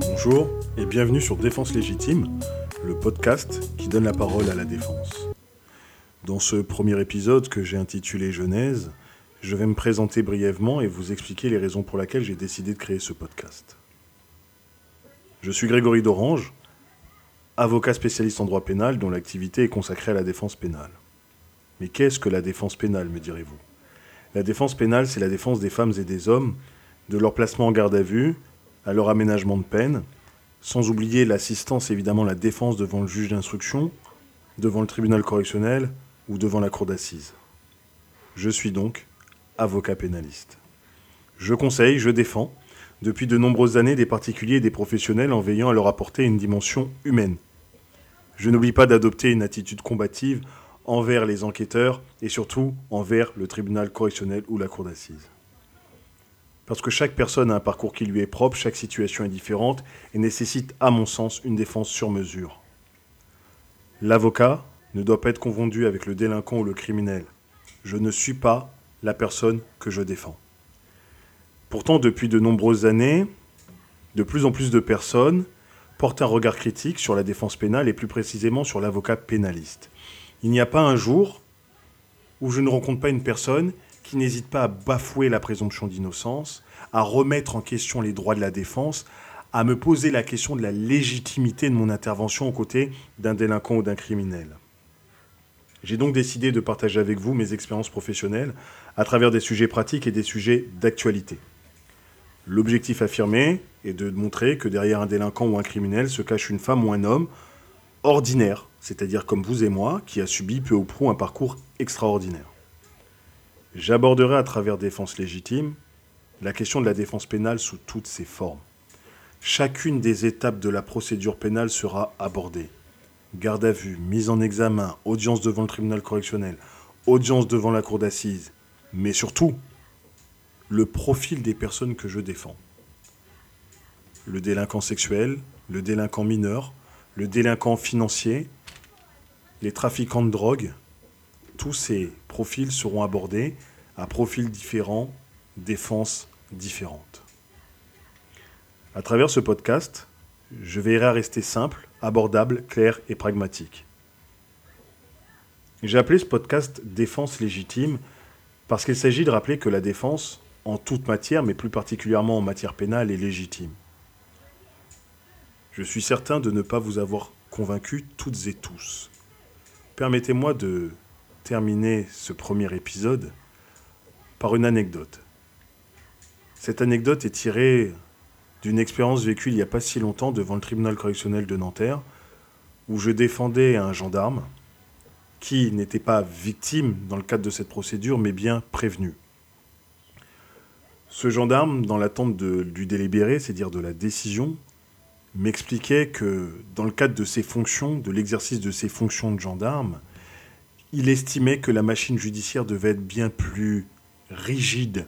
Bonjour et bienvenue sur Défense Légitime, le podcast qui donne la parole à la défense. Dans ce premier épisode que j'ai intitulé Genèse, je vais me présenter brièvement et vous expliquer les raisons pour lesquelles j'ai décidé de créer ce podcast. Je suis Grégory Dorange, avocat spécialiste en droit pénal dont l'activité est consacrée à la défense pénale. Mais qu'est-ce que la défense pénale, me direz-vous? La défense pénale, c'est la défense des femmes et des hommes, de leur placement en garde à vue, à leur aménagement de peine, sans oublier l'assistance, évidemment la défense devant le juge d'instruction, devant le tribunal correctionnel ou devant la cour d'assises. Je suis donc avocat pénaliste. Je conseille, je défends, depuis de nombreuses années, des particuliers et des professionnels en veillant à leur apporter une dimension humaine. Je n'oublie pas d'adopter une attitude combative envers les enquêteurs et surtout envers le tribunal correctionnel ou la cour d'assises. Parce que chaque personne a un parcours qui lui est propre, chaque situation est différente et nécessite, à mon sens, une défense sur mesure. L'avocat ne doit pas être confondu avec le délinquant ou le criminel. Je ne suis pas la personne que je défends. Pourtant, depuis de nombreuses années, de plus en plus de personnes portent un regard critique sur la défense pénale et plus précisément sur l'avocat pénaliste. Il n'y a pas un jour où je ne rencontre pas une personne qui n'hésite pas à bafouer la présomption d'innocence, à remettre en question les droits de la défense, à me poser la question de la légitimité de mon intervention aux côtés d'un délinquant ou d'un criminel. J'ai donc décidé de partager avec vous mes expériences professionnelles à travers des sujets pratiques et des sujets d'actualité. L'objectif affirmé est de montrer que derrière un délinquant ou un criminel se cache une femme ou un homme ordinaire, c'est-à-dire comme vous et moi, qui a subi peu ou prou un parcours extraordinaire. J'aborderai à travers défense légitime la question de la défense pénale sous toutes ses formes. Chacune des étapes de la procédure pénale sera abordée. Garde à vue, mise en examen, audience devant le tribunal correctionnel, audience devant la cour d'assises, mais surtout le profil des personnes que je défends. Le délinquant sexuel, le délinquant mineur, le délinquant financier, les trafiquants de drogue, tous ces profils seront abordés à profils différents, défenses différentes. À travers ce podcast, je veillerai à rester simple, abordable, clair et pragmatique. J'ai appelé ce podcast Défense légitime parce qu'il s'agit de rappeler que la défense, en toute matière, mais plus particulièrement en matière pénale, est légitime. Je suis certain de ne pas vous avoir convaincu toutes et tous. Permettez-moi de terminer ce premier épisode par une anecdote. Cette anecdote est tirée d'une expérience vécue il n'y a pas si longtemps devant le tribunal correctionnel de Nanterre, où je défendais un gendarme qui n'était pas victime dans le cadre de cette procédure, mais bien prévenu. Ce gendarme, dans l'attente du délibéré, c'est-à-dire de la décision, m'expliquait que dans le cadre de ses fonctions, de l'exercice de ses fonctions de gendarme, il estimait que la machine judiciaire devait être bien plus rigide,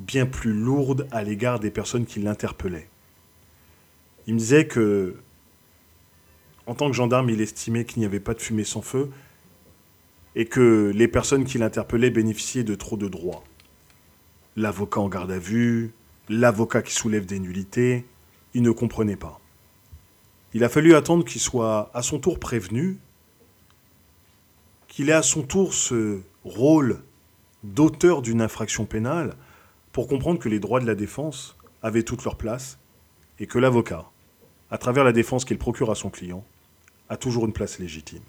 bien plus lourde à l'égard des personnes qui l'interpellaient. Il me disait que, en tant que gendarme, il estimait qu'il n'y avait pas de fumée sans feu et que les personnes qui l'interpellaient bénéficiaient de trop de droits. L'avocat en garde à vue, l'avocat qui soulève des nullités, il ne comprenait pas. Il a fallu attendre qu'il soit à son tour prévenu, qu'il ait à son tour ce rôle d'auteur d'une infraction pénale pour comprendre que les droits de la défense avaient toute leur place et que l'avocat, à travers la défense qu'il procure à son client, a toujours une place légitime.